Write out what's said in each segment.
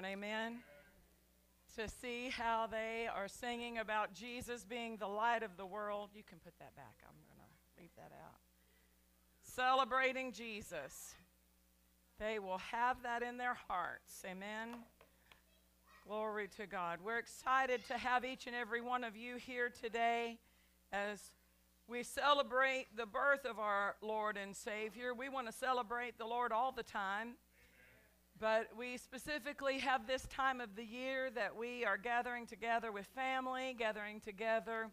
Amen. To see how they are singing about Jesus being the light of the world. You can put that back. I'm going to leave that out. Celebrating Jesus. They will have that in their hearts. Amen. Glory to God. We're excited to have each and every one of you here today as we celebrate the birth of our Lord and Savior. We want to celebrate the Lord all the time. But we specifically have this time of the year that we are gathering together with family, gathering together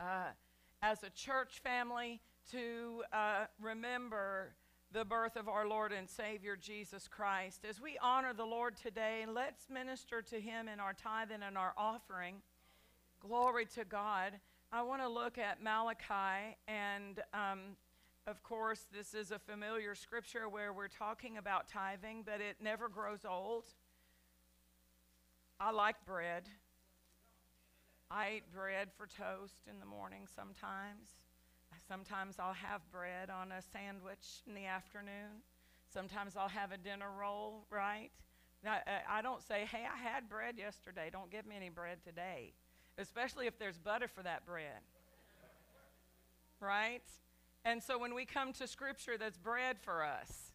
uh, as a church family to uh, remember the birth of our Lord and Savior Jesus Christ. As we honor the Lord today, let's minister to Him in our tithing and in our offering. Glory to God. I want to look at Malachi and um, of course, this is a familiar scripture where we're talking about tithing, but it never grows old. I like bread. I eat bread for toast in the morning sometimes. Sometimes I'll have bread on a sandwich in the afternoon. Sometimes I'll have a dinner roll, right? Now, I don't say, hey, I had bread yesterday. Don't give me any bread today, especially if there's butter for that bread. right? And so when we come to Scripture, that's bread for us.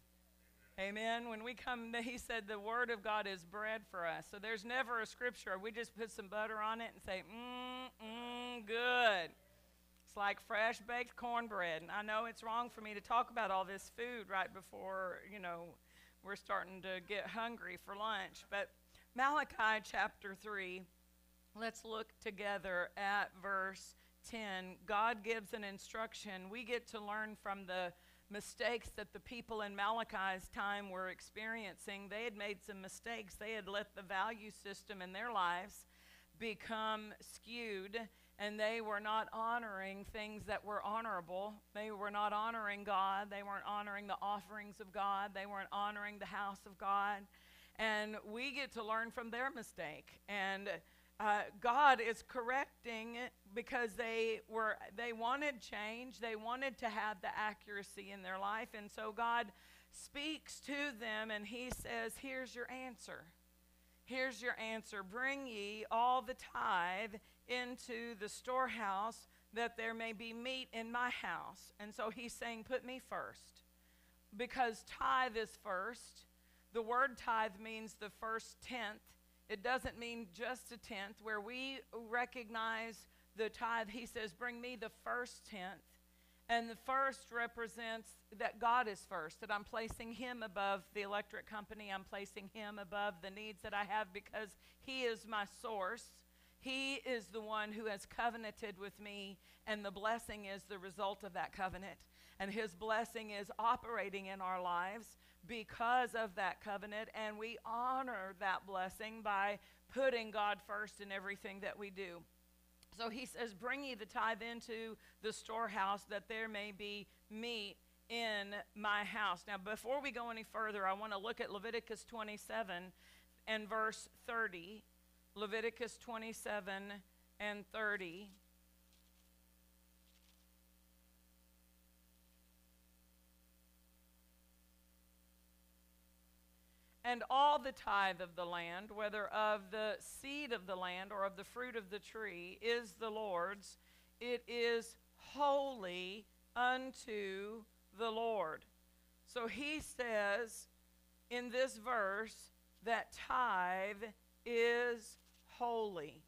Amen. When we come, he said the Word of God is bread for us. So there's never a Scripture. We just put some butter on it and say, mmm, mmm, good. It's like fresh baked cornbread. And I know it's wrong for me to talk about all this food right before, you know, we're starting to get hungry for lunch. But Malachi chapter 3, let's look together at verse 10, God gives an instruction. We get to learn from the mistakes that the people in Malachi's time were experiencing. They had made some mistakes. They had let the value system in their lives become skewed, and they were not honoring things that were honorable. They were not honoring God. They weren't honoring the offerings of God. They weren't honoring the house of God. And we get to learn from their mistake. And uh, God is correcting because they were they wanted change, they wanted to have the accuracy in their life, and so God speaks to them and He says, "Here's your answer. Here's your answer. Bring ye all the tithe into the storehouse, that there may be meat in my house." And so He's saying, "Put me first, because tithe is first. The word tithe means the first tenth." It doesn't mean just a tenth. Where we recognize the tithe, he says, Bring me the first tenth. And the first represents that God is first, that I'm placing Him above the electric company. I'm placing Him above the needs that I have because He is my source. He is the one who has covenanted with me, and the blessing is the result of that covenant. And His blessing is operating in our lives because of that covenant, and we honor that blessing by putting God first in everything that we do. So he says, Bring ye the tithe into the storehouse that there may be meat in my house. Now, before we go any further, I want to look at Leviticus 27 and verse 30. Leviticus 27 and 30. And all the tithe of the land, whether of the seed of the land or of the fruit of the tree, is the Lord's. It is holy unto the Lord. So he says in this verse that tithe is holy.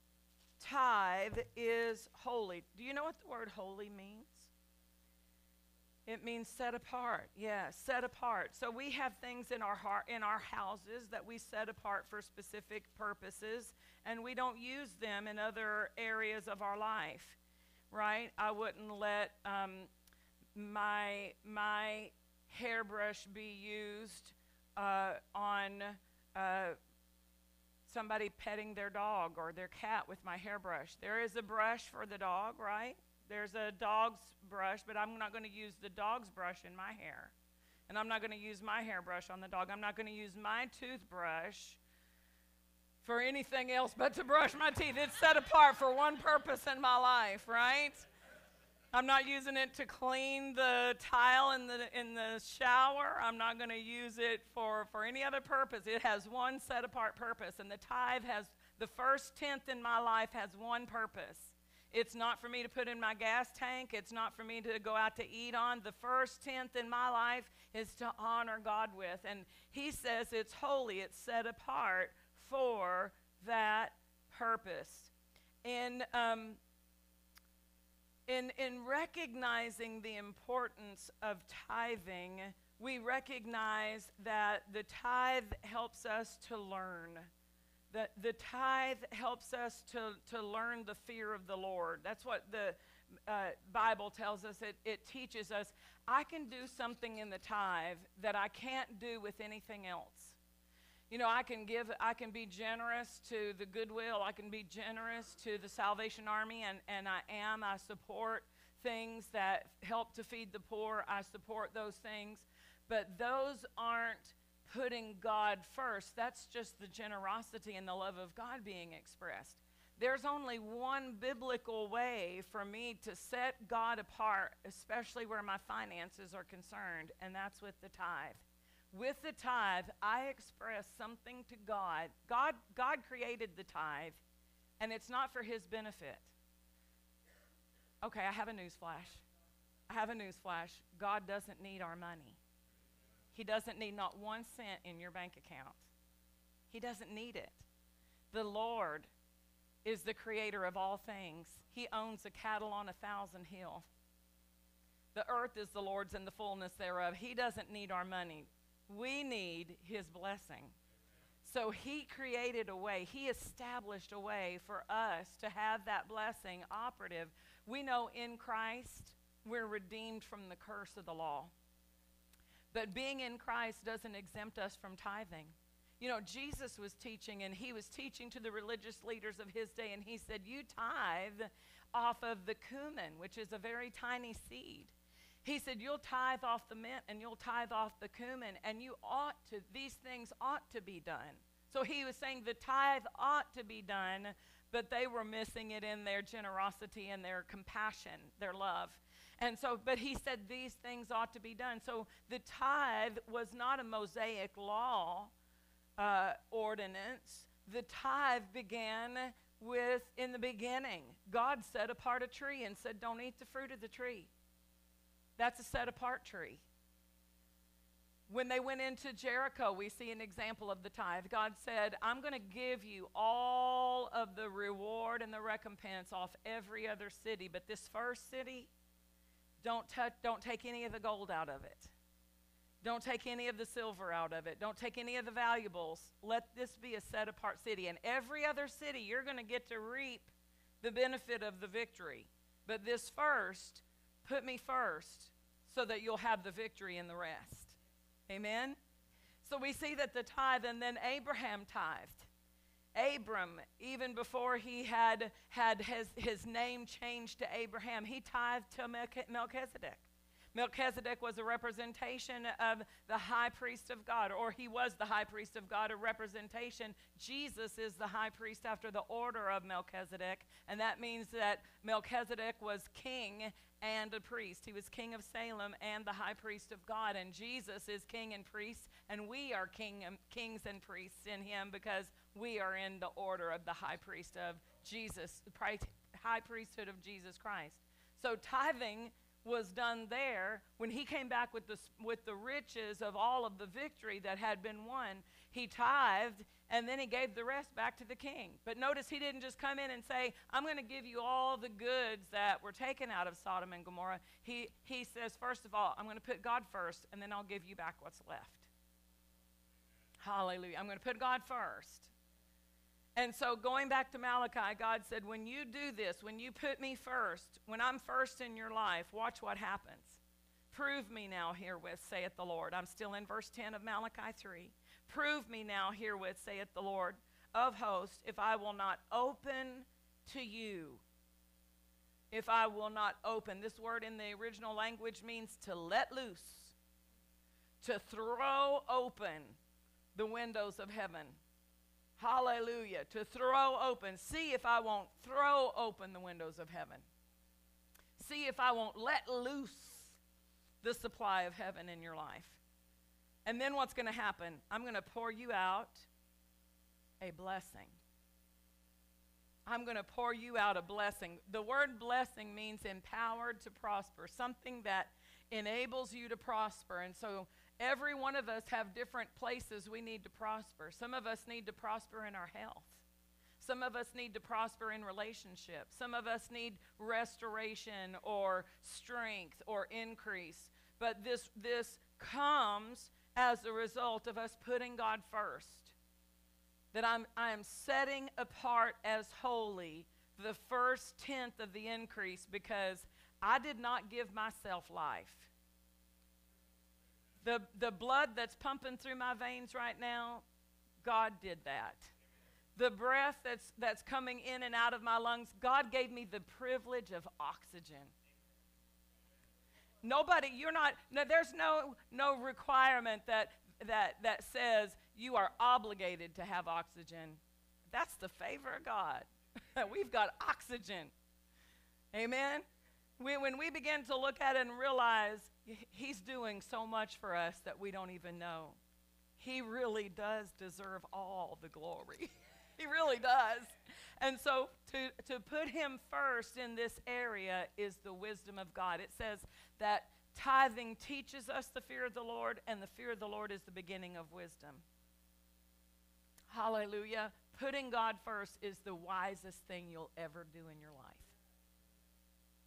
Tithe is holy. Do you know what the word holy means? It means set apart. Yeah, set apart. So we have things in our heart in our houses that we set apart for specific purposes and we don't use them in other areas of our life. Right? I wouldn't let um, my my hairbrush be used uh, on uh, somebody petting their dog or their cat with my hairbrush. There is a brush for the dog, right? There's a dog's brush, but I'm not going to use the dog's brush in my hair. And I'm not going to use my hairbrush on the dog. I'm not going to use my toothbrush for anything else but to brush my teeth. It's set apart for one purpose in my life, right? I'm not using it to clean the tile in the in the shower. I'm not going to use it for for any other purpose. It has one set apart purpose, and the tithe has the first tenth in my life has one purpose. It's not for me to put in my gas tank. It's not for me to go out to eat on. The first tenth in my life is to honor God with. And He says it's holy, it's set apart for that purpose. In um, in, in recognizing the importance of tithing, we recognize that the tithe helps us to learn. The, the tithe helps us to, to learn the fear of the Lord. That's what the uh, Bible tells us. It, it teaches us I can do something in the tithe that I can't do with anything else. You know, I can give, I can be generous to the Goodwill, I can be generous to the Salvation Army, and, and I am. I support things that help to feed the poor, I support those things. But those aren't putting God first. That's just the generosity and the love of God being expressed. There's only one biblical way for me to set God apart, especially where my finances are concerned, and that's with the tithe with the tithe, I express something to God. God, God created the tithe, and it's not for his benefit. Okay, I have a news flash. I have a news flash. God doesn't need our money. He doesn't need not one cent in your bank account. He doesn't need it. The Lord is the creator of all things. He owns the cattle on a thousand hill. The earth is the Lord's and the fullness thereof. He doesn't need our money. We need his blessing. So he created a way, he established a way for us to have that blessing operative. We know in Christ we're redeemed from the curse of the law. But being in Christ doesn't exempt us from tithing. You know, Jesus was teaching, and he was teaching to the religious leaders of his day, and he said, You tithe off of the cumin, which is a very tiny seed. He said, You'll tithe off the mint and you'll tithe off the cumin, and you ought to, these things ought to be done. So he was saying the tithe ought to be done, but they were missing it in their generosity and their compassion, their love. And so, but he said these things ought to be done. So the tithe was not a Mosaic law uh, ordinance. The tithe began with, in the beginning, God set apart a tree and said, Don't eat the fruit of the tree. That's a set apart tree. When they went into Jericho, we see an example of the tithe. God said, I'm going to give you all of the reward and the recompense off every other city, but this first city, don't, touch, don't take any of the gold out of it. Don't take any of the silver out of it. Don't take any of the valuables. Let this be a set apart city. And every other city, you're going to get to reap the benefit of the victory. But this first, put me first so that you'll have the victory in the rest. Amen? So we see that the tithe, and then Abraham tithed. Abram, even before he had had his, his name changed to Abraham, he tithed to Melchizedek. Melchizedek was a representation of the high priest of God, or he was the high priest of God, a representation. Jesus is the high priest after the order of Melchizedek, and that means that Melchizedek was king and a priest. He was king of Salem and the high priest of God, and Jesus is king and priest, and we are king and, kings and priests in him because we are in the order of the high priest of Jesus, the high priesthood of Jesus Christ. So tithing was done there when he came back with the, with the riches of all of the victory that had been won. He tithed and then he gave the rest back to the king. But notice he didn't just come in and say, I'm going to give you all the goods that were taken out of Sodom and Gomorrah. He, he says, first of all, I'm going to put God first and then I'll give you back what's left. Hallelujah. I'm going to put God first. And so, going back to Malachi, God said, When you do this, when you put me first, when I'm first in your life, watch what happens. Prove me now herewith, saith the Lord. I'm still in verse 10 of Malachi 3. Prove me now herewith, saith the Lord of hosts, if I will not open to you. If I will not open. This word in the original language means to let loose, to throw open the windows of heaven Hallelujah. To throw open. See if I won't throw open the windows of heaven. See if I won't let loose the supply of heaven in your life. And then what's going to happen? I'm going to pour you out a blessing. I'm going to pour you out a blessing. The word blessing means empowered to prosper, something that enables you to prosper. And so every one of us have different places we need to prosper. Some of us need to prosper in our health. Some of us need to prosper in relationships. Some of us need restoration or strength or increase. But this, this comes as a result of us putting God first. That I'm, I'm setting apart as holy the first tenth of the increase because I did not give myself life. The, the blood that's pumping through my veins right now, God did that. The breath that's, that's coming in and out of my lungs, God gave me the privilege of oxygen. Nobody, you're not, no, there's no, no requirement that, that, that says you are obligated to have oxygen. That's the favor of God. We've got oxygen. Amen? We, when we begin to look at it and realize He's doing so much for us that we don't even know, He really does deserve all the glory. he really does. And so to, to put Him first in this area is the wisdom of God. It says that tithing teaches us the fear of the Lord, and the fear of the Lord is the beginning of wisdom. Hallelujah. Putting God first is the wisest thing you'll ever do in your life.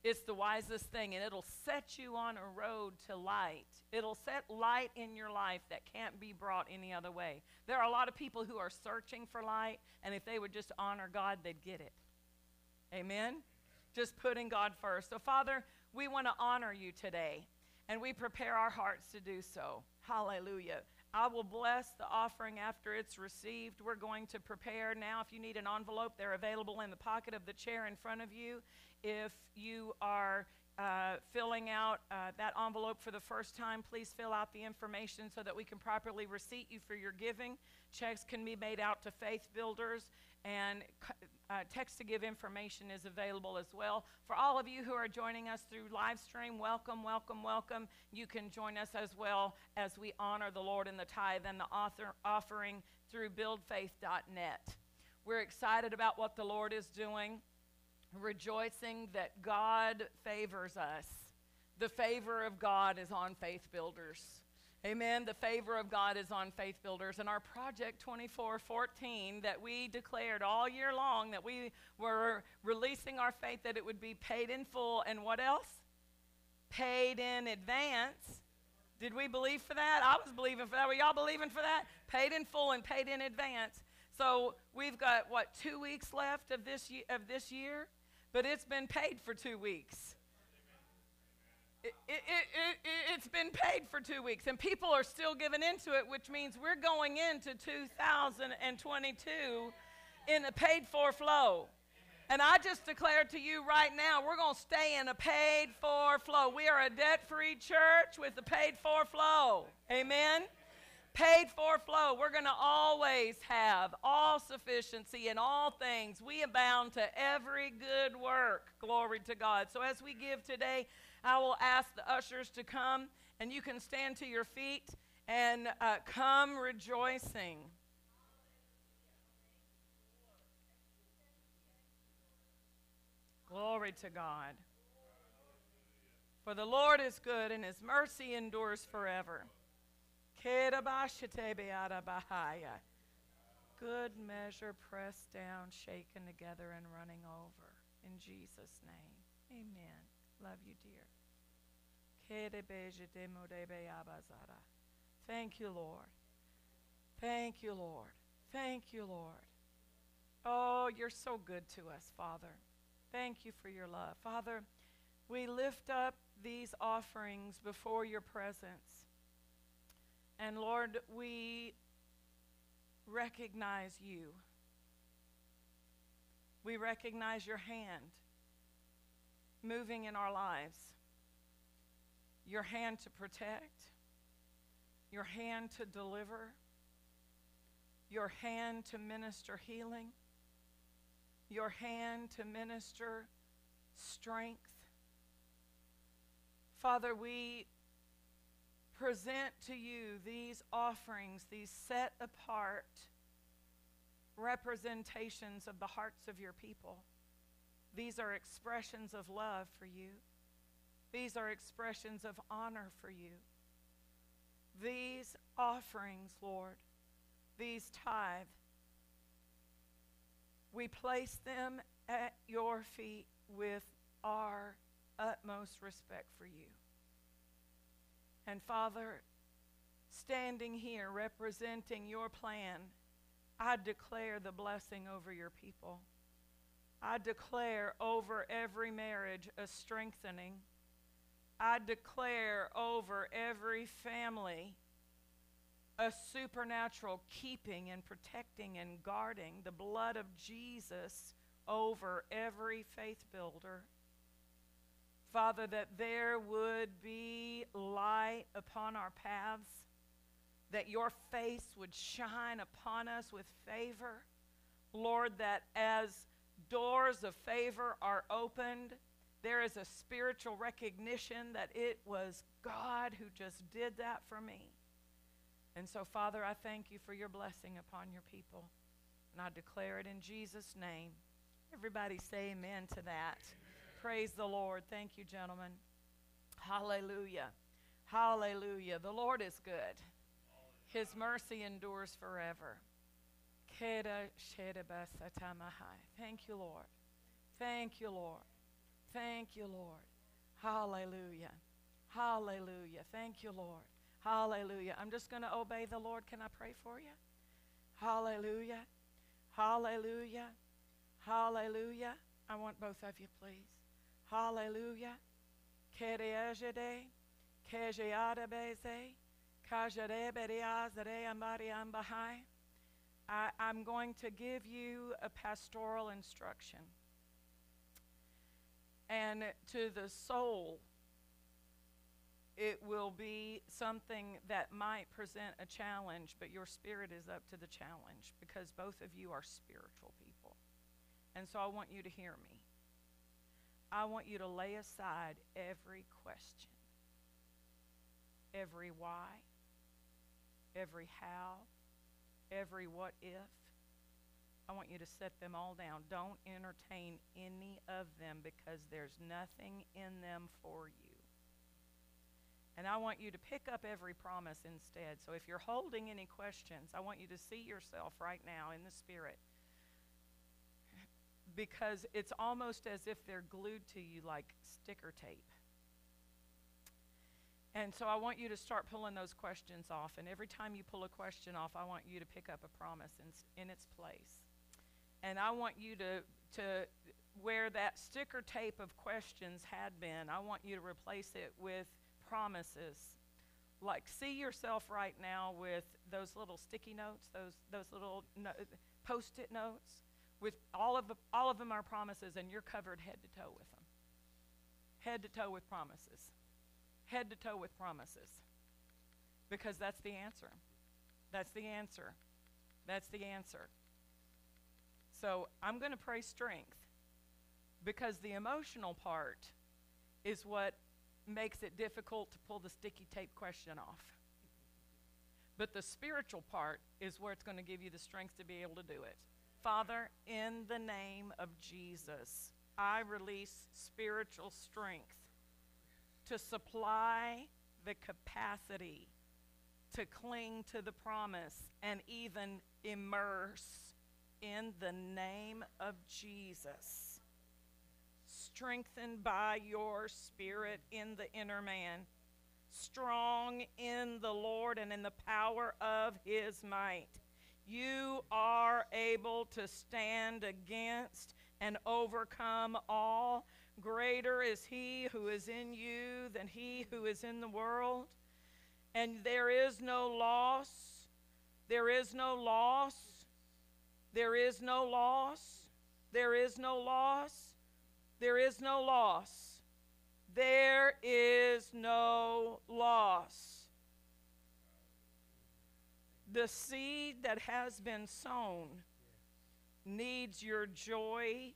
It's the wisest thing, and it'll set you on a road to light. It'll set light in your life that can't be brought any other way. There are a lot of people who are searching for light, and if they would just honor God, they'd get it. Amen? Just putting God first. So, Father, we want to honor you today, and we prepare our hearts to do so. Hallelujah. I will bless the offering after it's received. We're going to prepare now. If you need an envelope, they're available in the pocket of the chair in front of you. If you are uh, filling out uh, that envelope for the first time, please fill out the information so that we can properly receipt you for your giving. Checks can be made out to faith builders, and uh, text to give information is available as well. For all of you who are joining us through live stream, welcome, welcome, welcome. You can join us as well as we honor the Lord in the tithe and the author offering through buildfaith.net. We're excited about what the Lord is doing, rejoicing that God favors us. The favor of God is on faith builders. Amen. The favor of God is on faith builders. And our Project 2414 that we declared all year long that we were releasing our faith that it would be paid in full. And what else? Paid in advance. Did we believe for that? I was believing for that. Were y'all believing for that? Paid in full and paid in advance. So we've got, what, two weeks left of this, of this year? But it's been paid for two weeks it, it, it, it's been paid for two weeks, and people are still giving into it, which means we're going into 2022 in a paid for flow. And I just declare to you right now, we're going to stay in a paid for flow. We are a debt free church with a paid for flow. Amen? Paid for flow. We're going to always have all sufficiency in all things. We abound to every good work. Glory to God. So as we give today, I will ask the ushers to come, and you can stand to your feet and uh, come rejoicing. Glory to God. For the Lord is good, and his mercy endures forever. Good measure, pressed down, shaken together, and running over. In Jesus' name, amen. Love you, dear. Thank you, Lord. Thank you, Lord. Thank you, Lord. Oh, you're so good to us, Father. Thank you for your love. Father, we lift up these offerings before your presence. And Lord, we recognize you. We recognize your hand moving in our lives your hand to protect, your hand to deliver, your hand to minister healing, your hand to minister strength, Father, we present to you these offerings, these set apart representations of the hearts of your people. These are expressions of love for you. These are expressions of honor for you. These offerings, Lord, these tithe, we place them at your feet with our utmost respect for you. And Father, standing here representing your plan, I declare the blessing over your people. I declare over every marriage a strengthening. I declare over every family a supernatural keeping and protecting and guarding the blood of Jesus over every faith builder. Father, that there would be light upon our paths, that your face would shine upon us with favor. Lord, that as doors of favor are opened, there is a spiritual recognition that it was God who just did that for me. And so, Father, I thank you for your blessing upon your people. And I declare it in Jesus' name. Everybody say amen to that. Amen. Praise the Lord. Thank you, gentlemen. Hallelujah. Hallelujah. The Lord is good. His mercy endures forever. Thank you, Lord. Thank you, Lord. Thank you, Lord. Hallelujah. Hallelujah. Thank you, Lord. Hallelujah. I'm just going to obey the Lord. Can I pray for you? Hallelujah. Hallelujah. Hallelujah. I want both of you, please. Hallelujah. Kereajede. I'm going to give you a pastoral instruction. And to the soul, it will be something that might present a challenge, but your spirit is up to the challenge because both of you are spiritual people. And so I want you to hear me. I want you to lay aside every question, every why, every how, every what if. I want you to set them all down. Don't entertain any of them because there's nothing in them for you. And I want you to pick up every promise instead. So if you're holding any questions, I want you to see yourself right now in the Spirit. Because it's almost as if they're glued to you like sticker tape. And so I want you to start pulling those questions off. And every time you pull a question off, I want you to pick up a promise in, in its place. And I want you to, to, where that sticker tape of questions had been, I want you to replace it with promises. Like, see yourself right now with those little sticky notes, those, those little no, post it notes. With all of, all of them are promises, and you're covered head to toe with them. Head to toe with promises. Head to toe with promises. Because that's the answer. That's the answer. That's the answer. So I'm going to pray strength because the emotional part is what makes it difficult to pull the sticky tape question off. But the spiritual part is where it's going to give you the strength to be able to do it. Father, in the name of Jesus, I release spiritual strength to supply the capacity to cling to the promise and even immerse in the name of Jesus strengthened by your spirit in the inner man, strong in the Lord and in the power of his might. You are able to stand against and overcome all. Greater is he who is in you than he who is in the world. And there is no loss. There is no loss. There is no loss. There is no loss there is no loss. There is no loss. The seed that has been sown needs your joy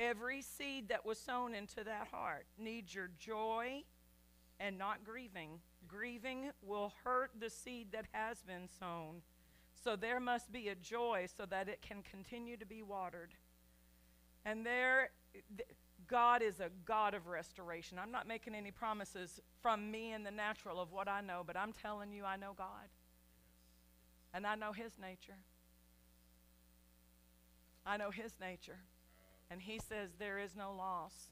Every seed that was sown into that heart needs your joy and not grieving. Grieving will hurt the seed that has been sown. So there must be a joy so that it can continue to be watered. And there, God is a God of restoration. I'm not making any promises from me in the natural of what I know, but I'm telling you, I know God. And I know His nature. I know His nature. And He says there is no loss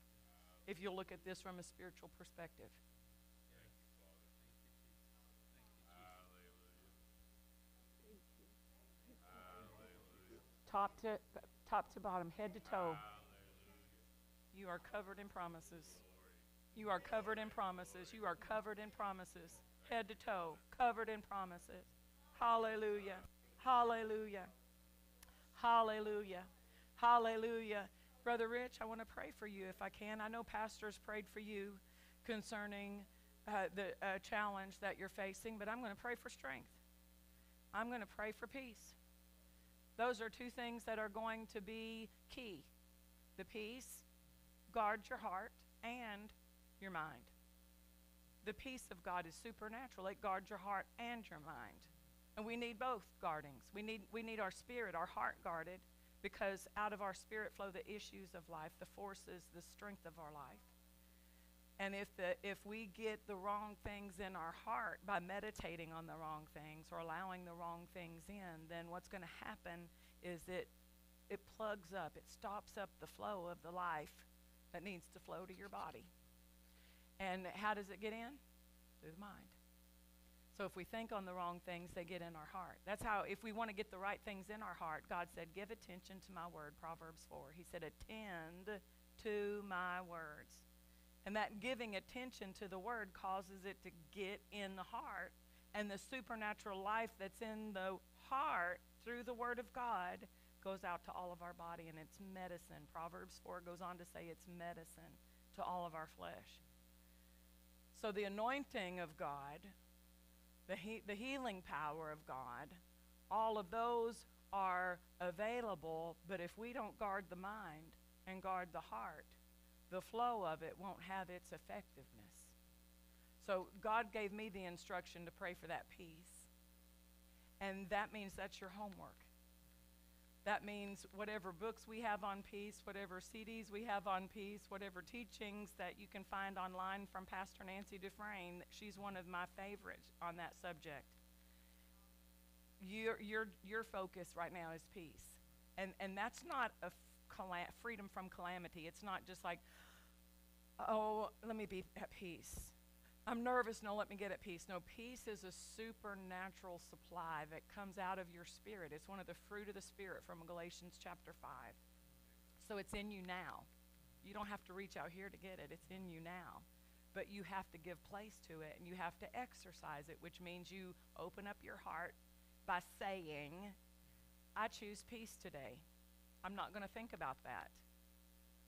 if you look at this from a spiritual perspective. Top to, top to bottom, head to toe. You are covered in promises. You are covered in promises. You are covered in promises. Head to toe, covered in promises. Hallelujah. Hallelujah. Hallelujah. Hallelujah. Brother Rich, I want to pray for you if I can. I know pastors prayed for you concerning uh, the uh, challenge that you're facing, but I'm going to pray for strength. I'm going to pray for peace. Those are two things that are going to be key the peace guards your heart and your mind. The peace of God is supernatural. It guards your heart and your mind. And we need both guardings. We need, we need our spirit, our heart guarded, because out of our spirit flow the issues of life, the forces, the strength of our life. And if, the, if we get the wrong things in our heart by meditating on the wrong things or allowing the wrong things in, then what's going to happen is it, it plugs up, it stops up the flow of the life that needs to flow to your body. And how does it get in? Through the mind. So if we think on the wrong things, they get in our heart. That's how, if we want to get the right things in our heart, God said, Give attention to my word, Proverbs 4. He said, Attend to my words. And that giving attention to the word causes it to get in the heart. And the supernatural life that's in the heart through the word of God goes out to all of our body and it's medicine. Proverbs 4 goes on to say it's medicine to all of our flesh. So the anointing of God, the, he- the healing power of God, all of those are available, but if we don't guard the mind and guard the heart, the flow of it won't have its effectiveness. So God gave me the instruction to pray for that peace. And that means that's your homework. That means whatever books we have on peace, whatever CDs we have on peace, whatever teachings that you can find online from Pastor Nancy Dufresne, she's one of my favorites on that subject. Your, your, your focus right now is peace. And, and that's not a freedom from calamity. It's not just like, oh, let me be at peace. I'm nervous, no, let me get at peace. No, peace is a supernatural supply that comes out of your spirit. It's one of the fruit of the spirit from Galatians chapter 5. So it's in you now. You don't have to reach out here to get it, it's in you now. But you have to give place to it and you have to exercise it, which means you open up your heart by saying, I choose peace today. I'm not going to think about that.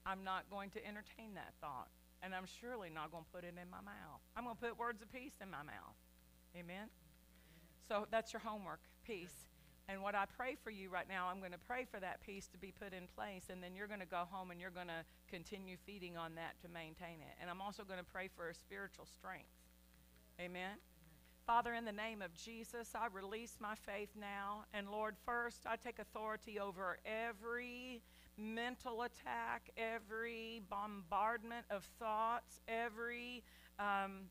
I'm not going to entertain that thought and I'm surely not going to put it in my mouth. I'm going to put words of peace in my mouth. Amen? So that's your homework, peace. And what I pray for you right now, I'm going to pray for that peace to be put in place, and then you're going to go home and you're going to continue feeding on that to maintain it. And I'm also going to pray for a spiritual strength. Amen? Father, in the name of Jesus, I release my faith now. And Lord, first, I take authority over every mental attack, every bombardment of thoughts, every um,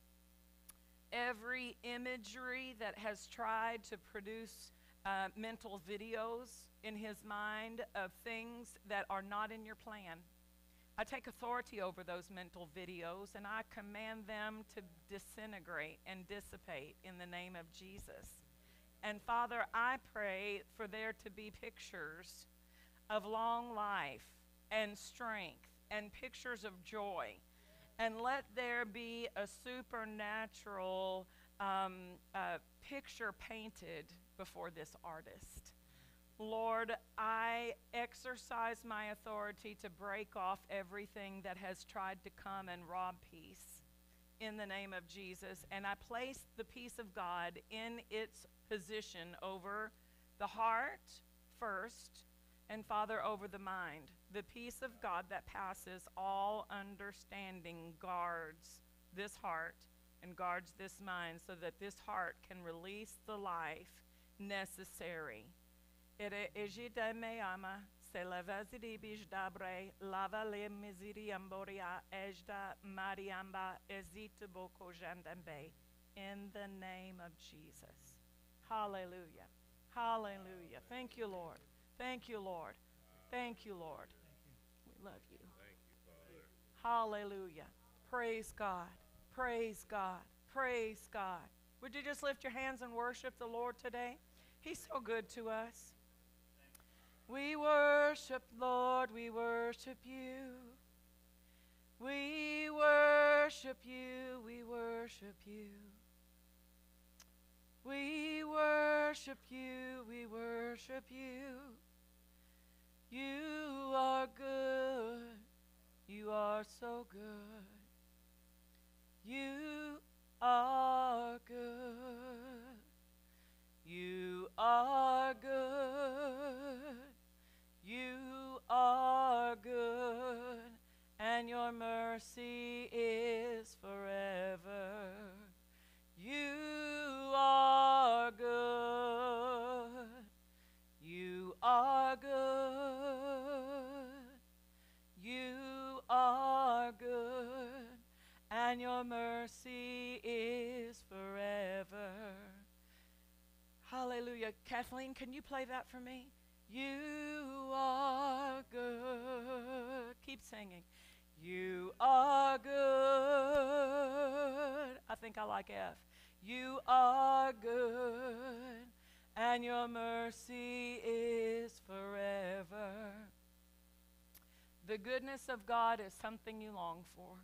every imagery that has tried to produce uh, mental videos in his mind of things that are not in your plan. I take authority over those mental videos and I command them to disintegrate and dissipate in the name of Jesus. And Father, I pray for there to be pictures of long life and strength and pictures of joy. And let there be a supernatural um, uh, picture painted before this artist. Lord, I exercise my authority to break off everything that has tried to come and rob peace in the name of Jesus. And I place the peace of God in its position over the heart first, and Father, over the mind. the peace of God that passes all understanding guards this heart and guards this mind so that this heart can release the life necessary. Lava le ejda mariamba in the name of Jesus. Hallelujah. Hallelujah. Thank you, Lord. Thank you, Lord. Thank you, Lord. We love you. Hallelujah. Praise God. Praise God. Praise God. Would you just lift your hands and worship the Lord today? He's so good to us. We worship, Lord, we worship you. We worship you, we worship you. We worship you, we worship you. You are good, you are so good. You are good, you are good, you are good, and your mercy is forever. You And your mercy is forever. Hallelujah. Kathleen, can you play that for me? You are good. Keep singing. You are good. I think I like F. You are good, and your mercy is forever. The goodness of God is something you long for.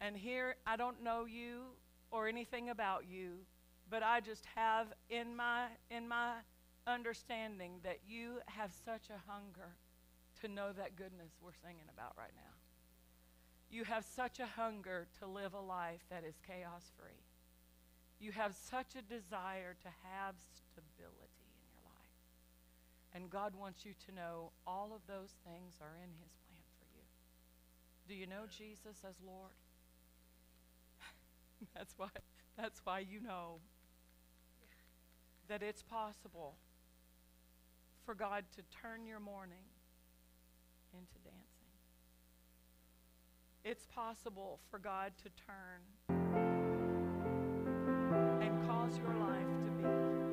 And here, I don't know you or anything about you, but I just have in my, in my understanding that you have such a hunger to know that goodness we're singing about right now. You have such a hunger to live a life that is chaos free. You have such a desire to have stability in your life. And God wants you to know all of those things are in His plan for you. Do you know Jesus as Lord? that's why that's why you know that it's possible for God to turn your mourning into dancing. It's possible for God to turn and cause your life to be,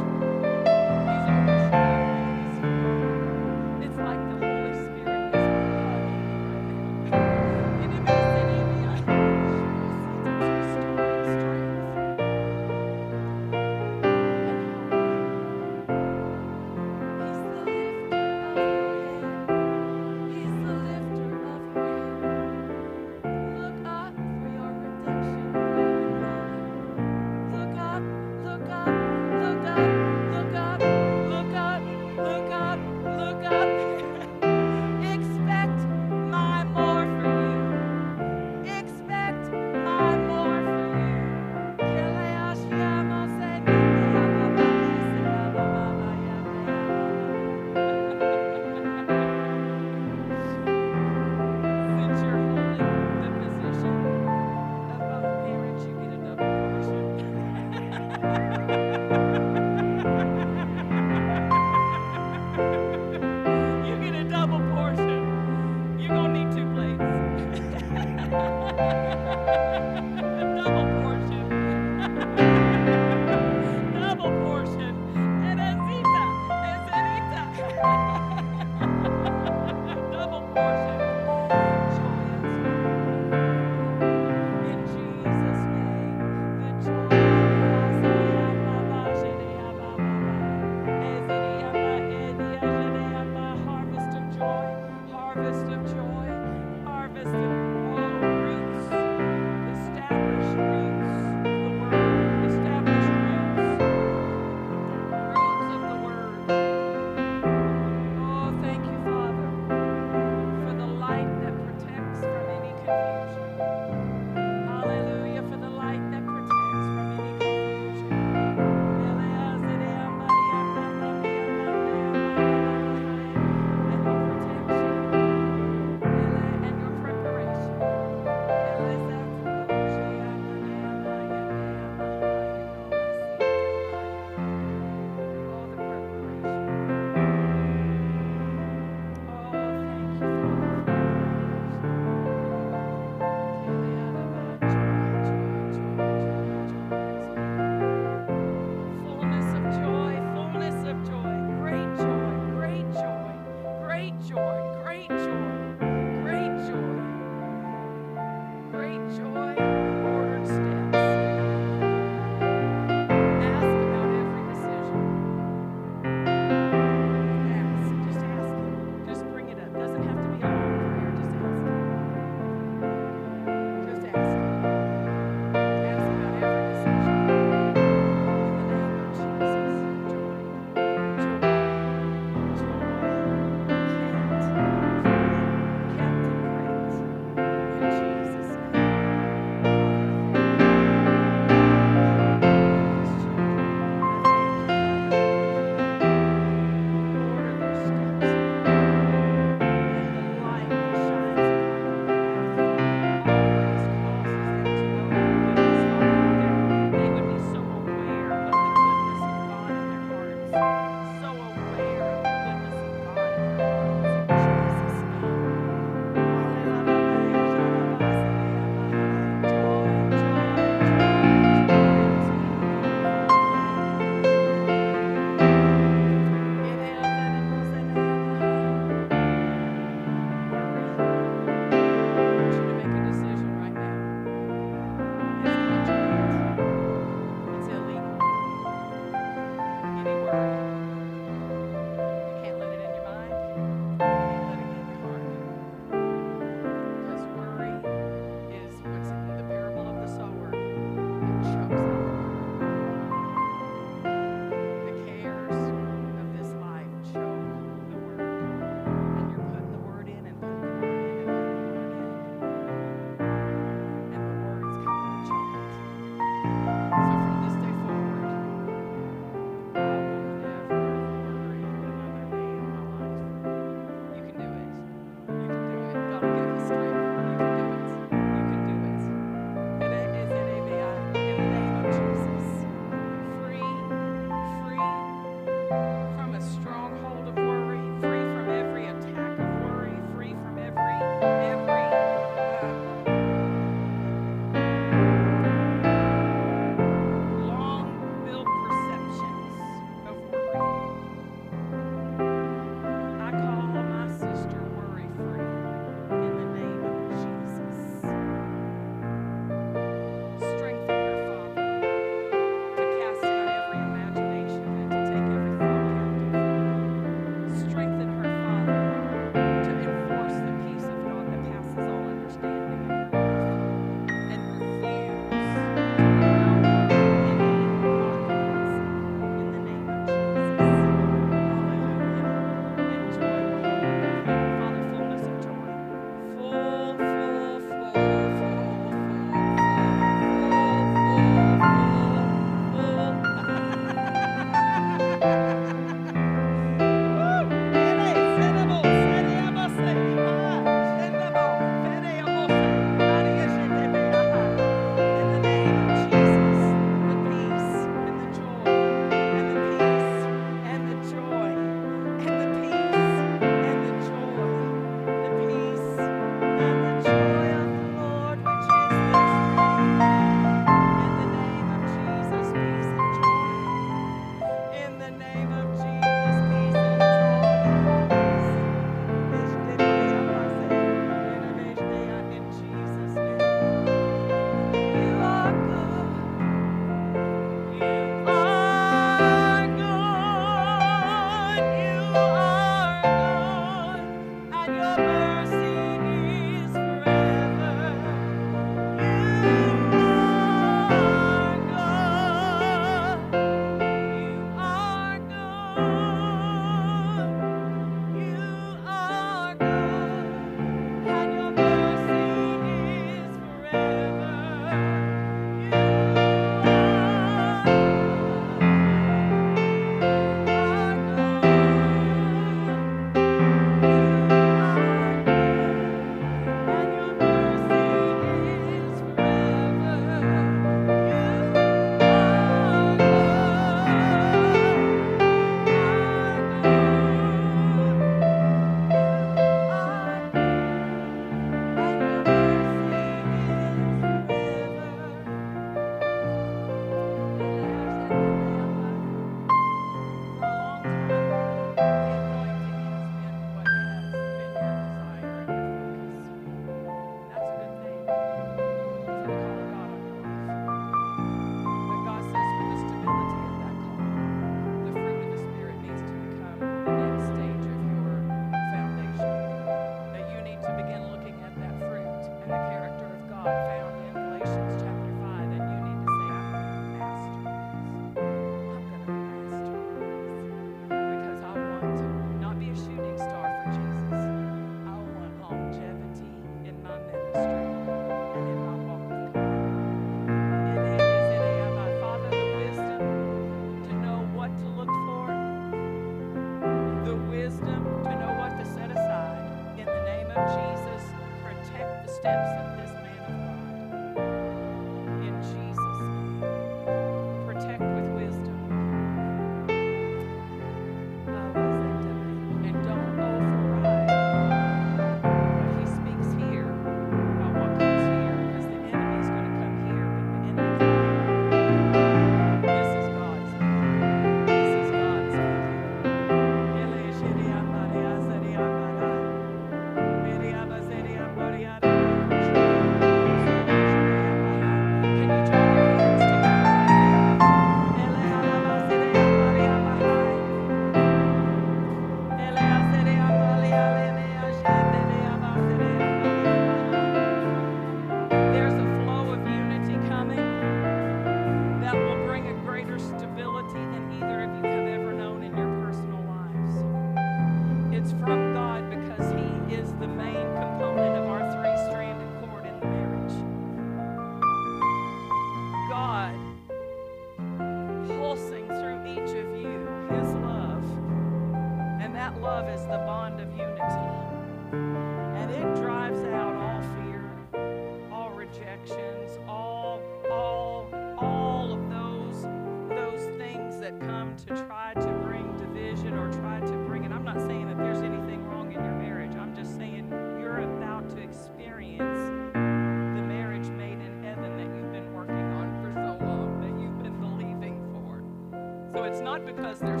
because there's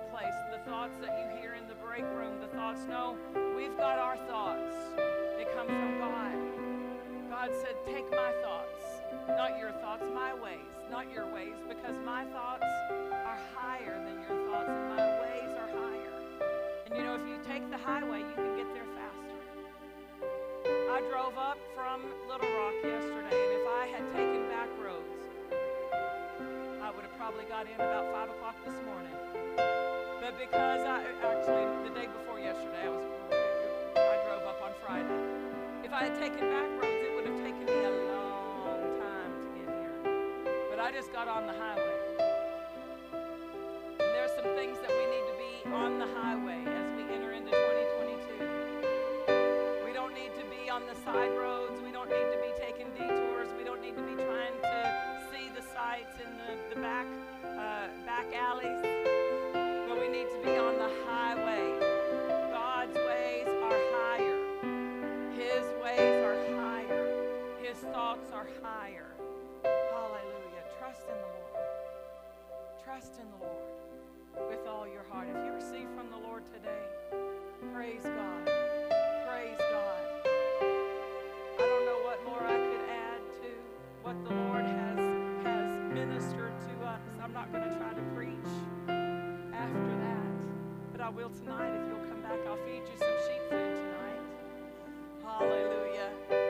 workplace, the thoughts that you hear in the break room, the thoughts. No, we've got our thoughts. They come from God. God said, "Take my thoughts, not your thoughts, my ways, not your ways, because my thoughts are higher than your thoughts, and my ways are higher." And you know, if you take the highway, you can get there faster. I drove up from Little Rock yesterday, and if I had taken back roads, I would have probably got in about five o'clock this morning. But because I actually the day before yesterday, I was I drove up on Friday. If I had taken back roads, it would have taken me a long time to get here. But I just got on the highway. And there's some things that we need to be on the highway as we enter into 2022. We don't need to be on the side roads. We don't need to be taking detours. We don't need to be trying to the in the, the back uh, back alleys. But we need to be on the highway. God's ways are higher. His ways are higher. His thoughts are higher. Hallelujah. Trust in the Lord. Trust in the Lord with all your heart. If you receive from the Lord today, praise God. Praise God. I don't know what more I could add to what the Lord not going to try to preach after that, but I will tonight. If you'll come back, I'll feed you some sheep food tonight. Hallelujah.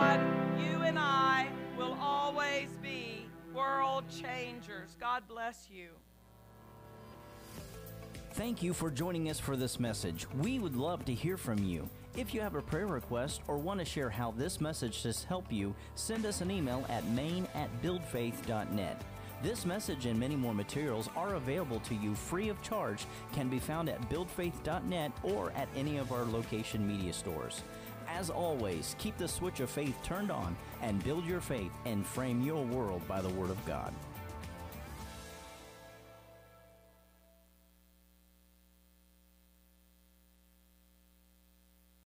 God. You and I will always be world changers. God bless you. Thank you for joining us for this message. We would love to hear from you. If you have a prayer request or want to share how this message has helped you, send us an email at main at buildfaith.net. This message and many more materials are available to you free of charge, can be found at buildfaith.net or at any of our location media stores. As always, keep the switch of faith turned on and build your faith and frame your world by the Word of God.